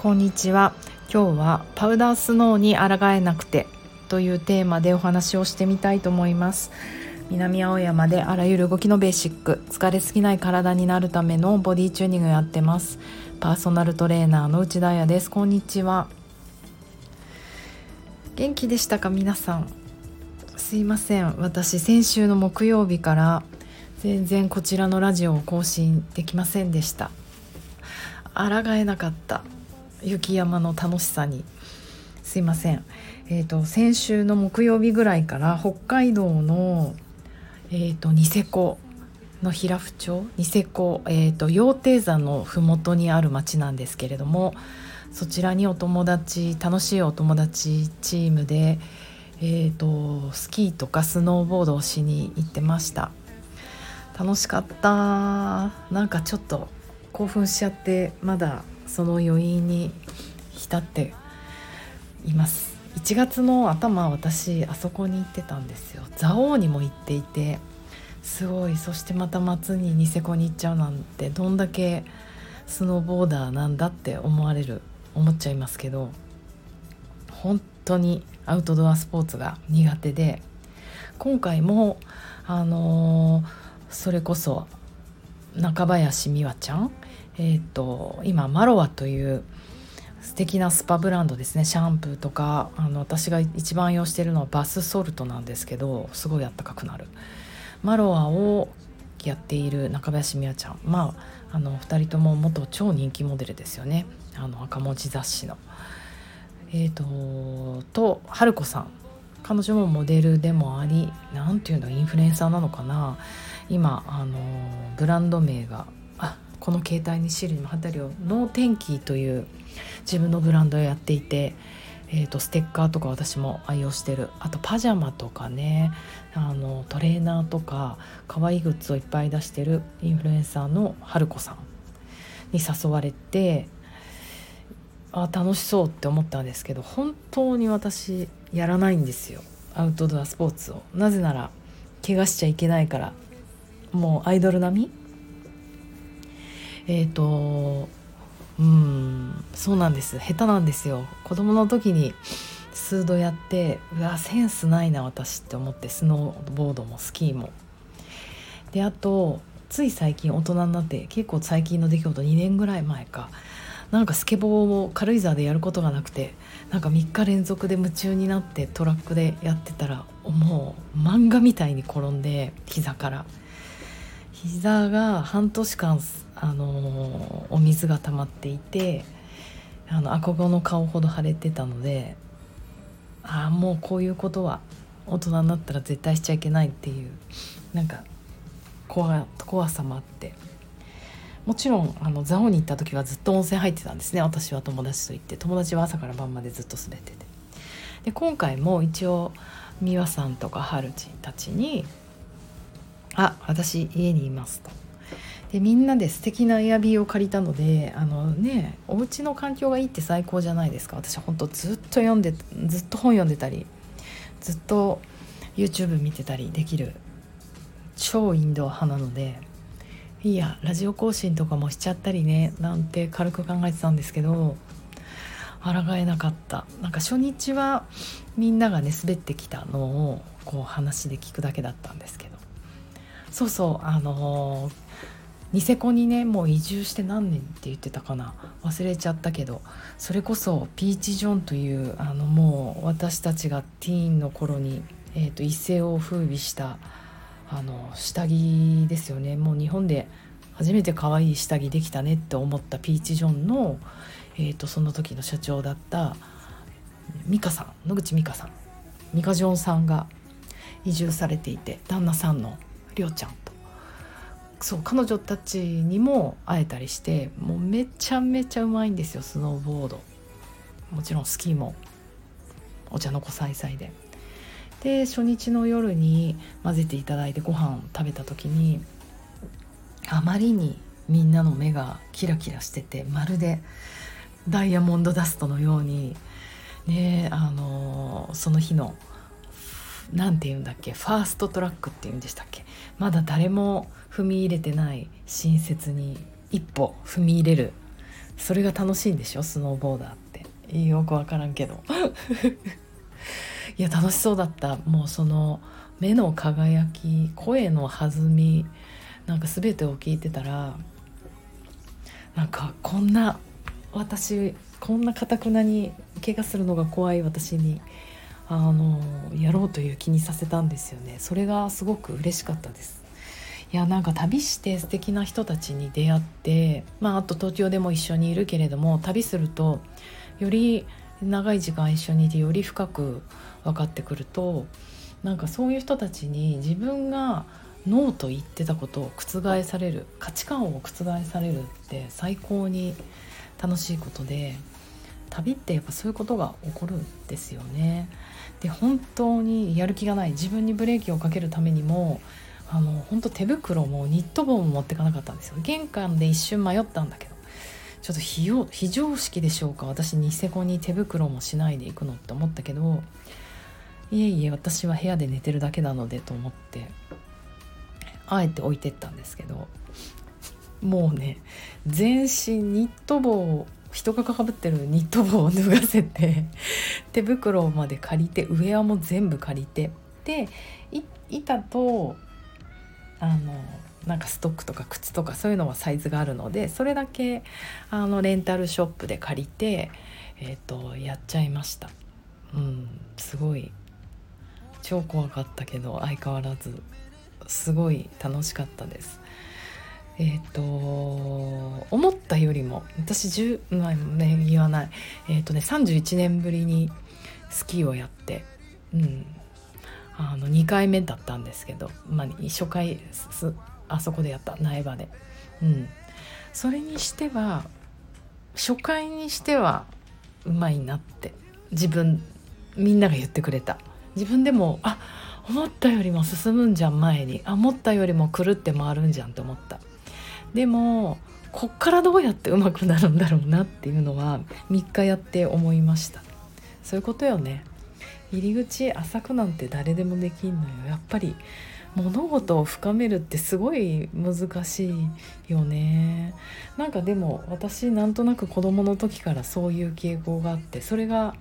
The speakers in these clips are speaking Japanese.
こんにちは。今日はパウダースノーに抗えなくてというテーマでお話をしてみたいと思います。南青山であらゆる動きのベーシック疲れすぎない体になるためのボディチューニングやってます。パーソナルトレーナーの内田彩です。こんにちは。元気でしたか？皆さん。すいません。私先週の木曜日から全然こちらのラジオを更新できませんでした。抗えなかった。雪山の楽しさに。すいません、えーと、先週の木曜日ぐらいから北海道の、えーと、ニセコの平府町ニセコ、えーと、羊蹄山の麓にある町なんですけれどもそちらにお友達楽しいお友達チームで、えー、とスキーとかスノーボードをしに行ってました。楽しかった。なんかちょっと興奮しちゃってまだその余韻に浸っています。1月の頭私あそこに行ってたんですよ。蔵王にも行っていてすごい。そしてまた夏にニセコに行っちゃうなんてどんだけスノーボーダーなんだって思われる思っちゃいますけど本当にアウトドアスポーツが苦手で今回もあのー、それこそ中林美和ちゃんえーと、今マロワという素敵なスパブランドですね。シャンプーとかあの私が一番用してるのはバスソルトなんですけどすごいあったかくなる。マロワをやっている中林美和ちゃん。まああの2人とも元超人気モデルですよね。あの赤文字雑誌の。えーと、と春子さん。彼女もモデルでもあり何ていうのインフルエンサーなのかな。今あのブランド名がこの携帯にシールにも貼ってあるよ。ノーテンキーという自分のブランドをやっていて、えーと、ステッカーとか私も愛用してる。あとパジャマとかねあのトレーナーとか可愛いグッズをいっぱい出してるインフルエンサーの春子さんに誘われてあ楽しそうって思ったんですけど本当に私やらないんですよ。アウトドアスポーツを。なぜなら怪我しちゃいけないから。もうアイドル並みえっ、ー、とうんそうなんです。下手なんですよ。子供の時に数度やってうわセンスないな私って思ってスノーボードもスキーも。であとつい最近大人になって結構最近の出来事2年ぐらい前か。なんかスケボーを軽井沢でやることがなくてなんか3日連続で夢中になってトラックでやってたらもう漫画みたいに転んで膝から。膝が半年間あのお水が溜まっていてあの赤子の顔ほど腫れてたのでああもうこういうことは大人になったら絶対しちゃいけないっていうなんか怖怖さもあって。もちろんあの蔵王に行った時はずっと温泉入ってたんですね私は友達と行って。友達は朝から晩までずっと滑ってて。で今回も一応美和さんとかはるちたちに「あ私家にいます」と。でみんなで素敵なエアビーを借りたのであのねお家の環境がいいって最高じゃないですか。私ほんとずっと読んでずっと本読んでたりずっと YouTube 見てたりできる超インド派なのでいやラジオ更新とかもしちゃったりねなんて軽く考えてたんですけど抗えなかった。なんか初日はみんながね滑ってきたのをこう話で聞くだけだったんですけどそうそうあのニセコにねもう移住して何年って言ってたかな。忘れちゃったけどそれこそピーチ・ジョンというあのもう私たちがティーンの頃に、えーと、一世を風靡したあの下着ですよね。もう日本で初めて可愛い下着できたねって思ったピーチ・ジョンの、えーと、その時の社長だった美香さん野口美香さん。美香ジョンさんが移住されていて旦那さんのりょうちゃんと。そう彼女たちにも会えたりしてもうめちゃめちゃうまいんですよスノーボード。もちろんスキーも。お茶の子さいさいで。で初日の夜に混ぜていただいてご飯を食べた時にあまりにみんなの目がキラキラしててまるでダイヤモンドダストのようにねあのその日の何て言うんだっけ？ファーストトラックっていうんでしたっけ？まだ誰も踏み入れてない新雪に一歩踏み入れる。それが楽しいんでしょ？スノーボーダーって。よく分からんけど。いや楽しそうだった。もうその目の輝き声の弾みなんか全てを聞いてたらなんかこんな私こんなかたくなに怪我するのが怖い私にあのやろうという気にさせたんですよねそれがすごく嬉しかったですいやなんか旅して素敵な人たちに出会ってまああと東京でも一緒にいるけれども旅するとより長い時間一緒にいてより深く分かってくるとなんかそういう人たちに自分がノーと言ってたことを覆される価値観を覆されるって最高に楽しいことで旅ってやっぱそういうことが起こるんですよね。で本当にやる気がない自分にブレーキをかけるためにもあの本当手袋もニット帽も持ってかなかったんですよ。玄関で一瞬迷ったんだけどちょっと非非常識でしょうか。私ニセコに手袋もしないで行くのって思ったけどいえいえ私は部屋で寝てるだけなのでと思ってあえて置いてったんですけどもうね全身ニット帽人がかぶってるニット帽を脱がせて 手袋まで借りてウェアも全部借りてで板とあのなんかストックとか靴とかそういうのはサイズがあるのでそれだけあのレンタルショップで借りて、えーと、やっちゃいました。うん、すごい超怖かったけど相変わらずすごい楽しかったです。えっ、ー、と思ったよりも私10まあね言わない。えっ、ー、とね31年ぶりにスキーをやって、うん、あの2回目だったんですけど、まあ、初回あそこでやった。苗場で、うん、それにしては初回にしてはうまいなって自分みんなが言ってくれた。自分でもあ思ったよりも進むんじゃん前に。あ思ったよりもくるって回るんじゃんって思った。でもこっからどうやってうまくなるんだろうなっていうのは3日やって思いました。そういうことよね。入り口浅くなんて誰でもできんのよ。やっぱり物事を深めるってすごい難しいよね。なんかでも私なんとなく子供の時からそういう傾向があってそれが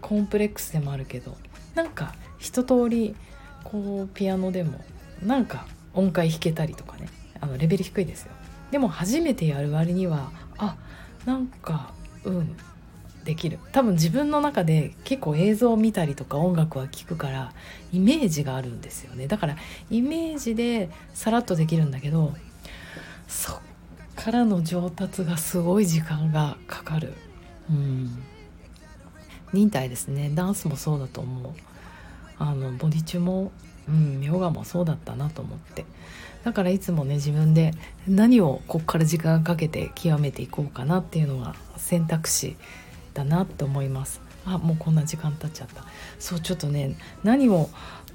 コンプレックスでもあるけどなんか一通りこうピアノでもなんか音階弾けたりとかね。あのレベル低いですよ。でも初めてやる割にはあなんかうんできる。多分自分の中で結構映像を見たりとか音楽は聴くからイメージがあるんですよね。だからイメージでさらっとできるんだけどそっからの上達がすごい時間がかかる。うん。忍耐ですね。ダンスもそうだと思う。あのボディチュもうんヨガもそうだったなと思って。だからいつもね自分で何をこっから時間かけて極めていこうかなっていうのが選択肢だなって思います。あもうこんな時間経っちゃった。そうちょっとね何を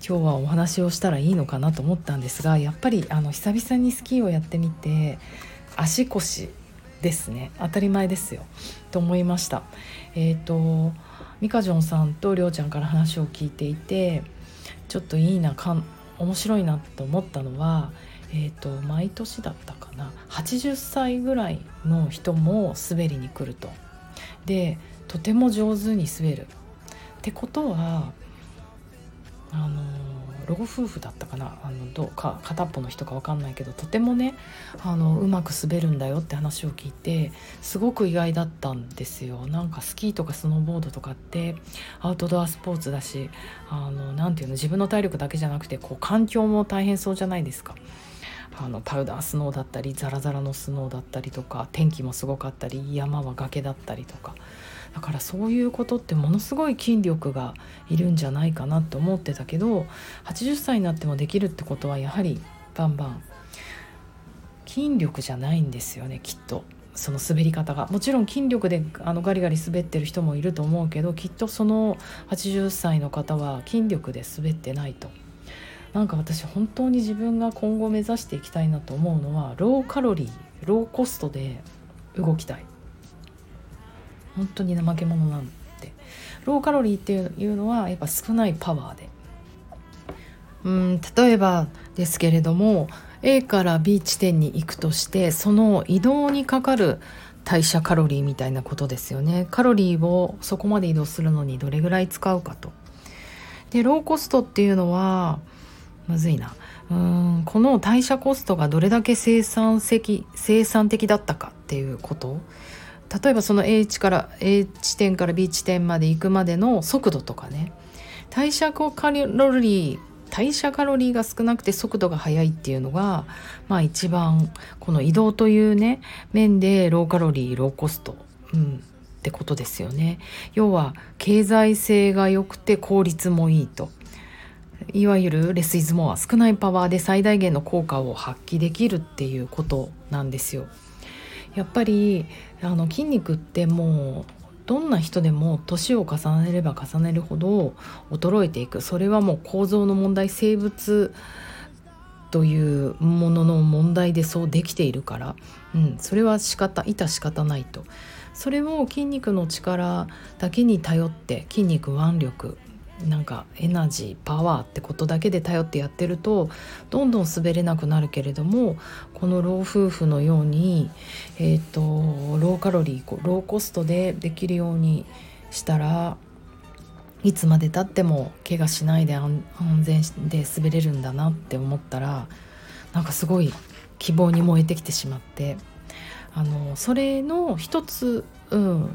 今日はお話をしたらいいのかなと思ったんですがやっぱりあの久々にスキーをやってみて足腰ですね。当たり前ですよ。と思いました。えっ、ー、とミカジョンさんとりょうちゃんから話を聞いていてちょっといいなかん面白いなと思ったのはえーと毎年だったかな80歳ぐらいの人も滑りに来ると。でとても上手に滑る。ってことはあの老夫婦だったかな？あのどうか片っぽの人か分かんないけどとてもねあのうまく滑るんだよって話を聞いてすごく意外だったんですよなんかスキーとかスノーボードとかってアウトドアスポーツだし何て言うの自分の体力だけじゃなくてこう環境も大変そうじゃないですか。あのパウダースノーだったりザラザラのスノーだったりとか天気もすごかったり山は崖だったりとか。だからそういうことってものすごい筋力がいるんじゃないかなと思ってたけど80歳になってもできるってことはやはりバンバン筋力じゃないんですよねきっと。その滑り方が。もちろん筋力であのガリガリ滑ってる人もいると思うけどきっとその80歳の方は筋力で滑ってないと。なんか私本当に自分が今後目指していきたいなと思うのはローカロリーローコストで動きたい。本当に怠け者なんて。ローカロリーっていうのはやっぱ少ないパワーで。うん例えばですけれども A から B 地点に行くとしてその移動にかかる代謝カロリーみたいなことですよね。カロリーをそこまで移動するのにどれぐらい使うかと。でローコストっていうのはむずいなうんこの代謝コストがどれだけ生産的生産的だったかっていうこと例えばその A 地から A 地点から B 地点まで行くまでの速度とかね代謝カロリー代謝カロリーが少なくて速度が速いっていうのがまあ一番この移動というね面でローカロリーローコスト、うん、ってことですよね。要は経済性が良くて効率もいいと。いわゆるレスイズモア少ないパワーで最大限の効果を発揮できるっていうことなんですよ。やっぱりあの筋肉ってもうどんな人でも年を重ねれば重ねるほど衰えていく。それはもう構造の問題生物というものの問題でそうできているから、うん、それは仕方致し方ないと。それを筋肉の力だけに頼って筋肉腕力なんかエナジーパワーってことだけで頼ってやってるとどんどん滑れなくなるけれどもこの老夫婦のように、えーと、ローカロリーローコストでできるようにしたらいつまでたっても怪我しないで安全で滑れるんだなって思ったらなんかすごい希望に燃えてきてしまってあのそれの一つ、うん、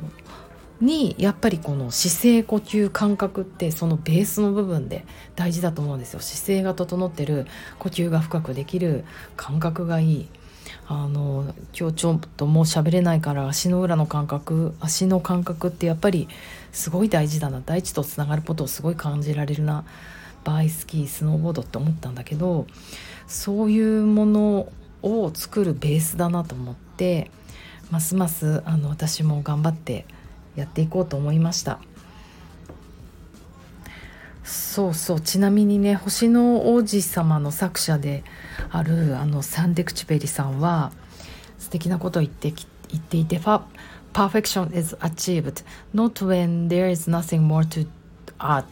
にやっぱりこの姿勢呼吸感覚ってそのベースの部分で大事だと思うんですよ。姿勢が整ってる呼吸が深くできる感覚がいい。あの今日ちょっともう喋れないから足の裏の感覚足の感覚ってやっぱりすごい大事だな。大地とつながることをすごい感じられるな。バイスキースノーボードって思ったんだけどそういうものを作るベースだなと思ってますますあの私も頑張ってやっていこうと思いました。そうそう。ちなみにね「星の王子様」の作者であるあのサンデクチュペリさんは素敵なことを言って言っていて「Perfection is achieved. Not when there is nothing more to art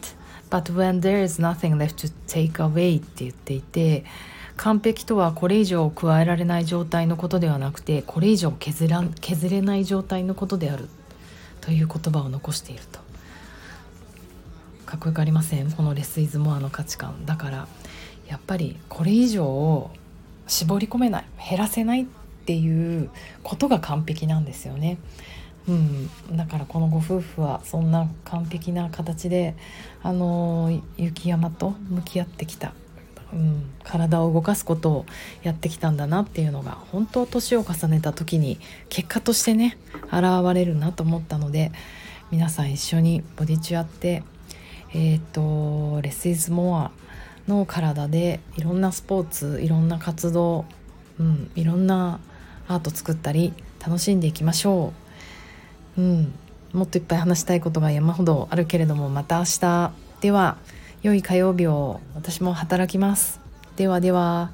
but when there is nothing left to take away」って言っていて完璧とはこれ以上加えられない状態のことではなくてこれ以上削ら削れない状態のことである。という言葉を残していると。かっこよくありません？このレス・イズ・モアの価値観だから。やっぱりこれ以上絞り込めない減らせないっていうことが完璧なんですよね。うん、だからこのご夫婦はそんな完璧な形であの雪山と向き合ってきた。うん、体を動かすことをやってきたんだなっていうのが本当年を重ねた時に結果としてね現れるなと思ったので皆さん一緒にボディチュアってえっ、ー、とレスイズモアの体でいろんなスポーツいろんな活動、うん、いろんなアート作ったり楽しんでいきましょう。うん、もっといっぱい話したいことが山ほどあるけれどもまた明日では良い火曜日を私も働きます。ではでは。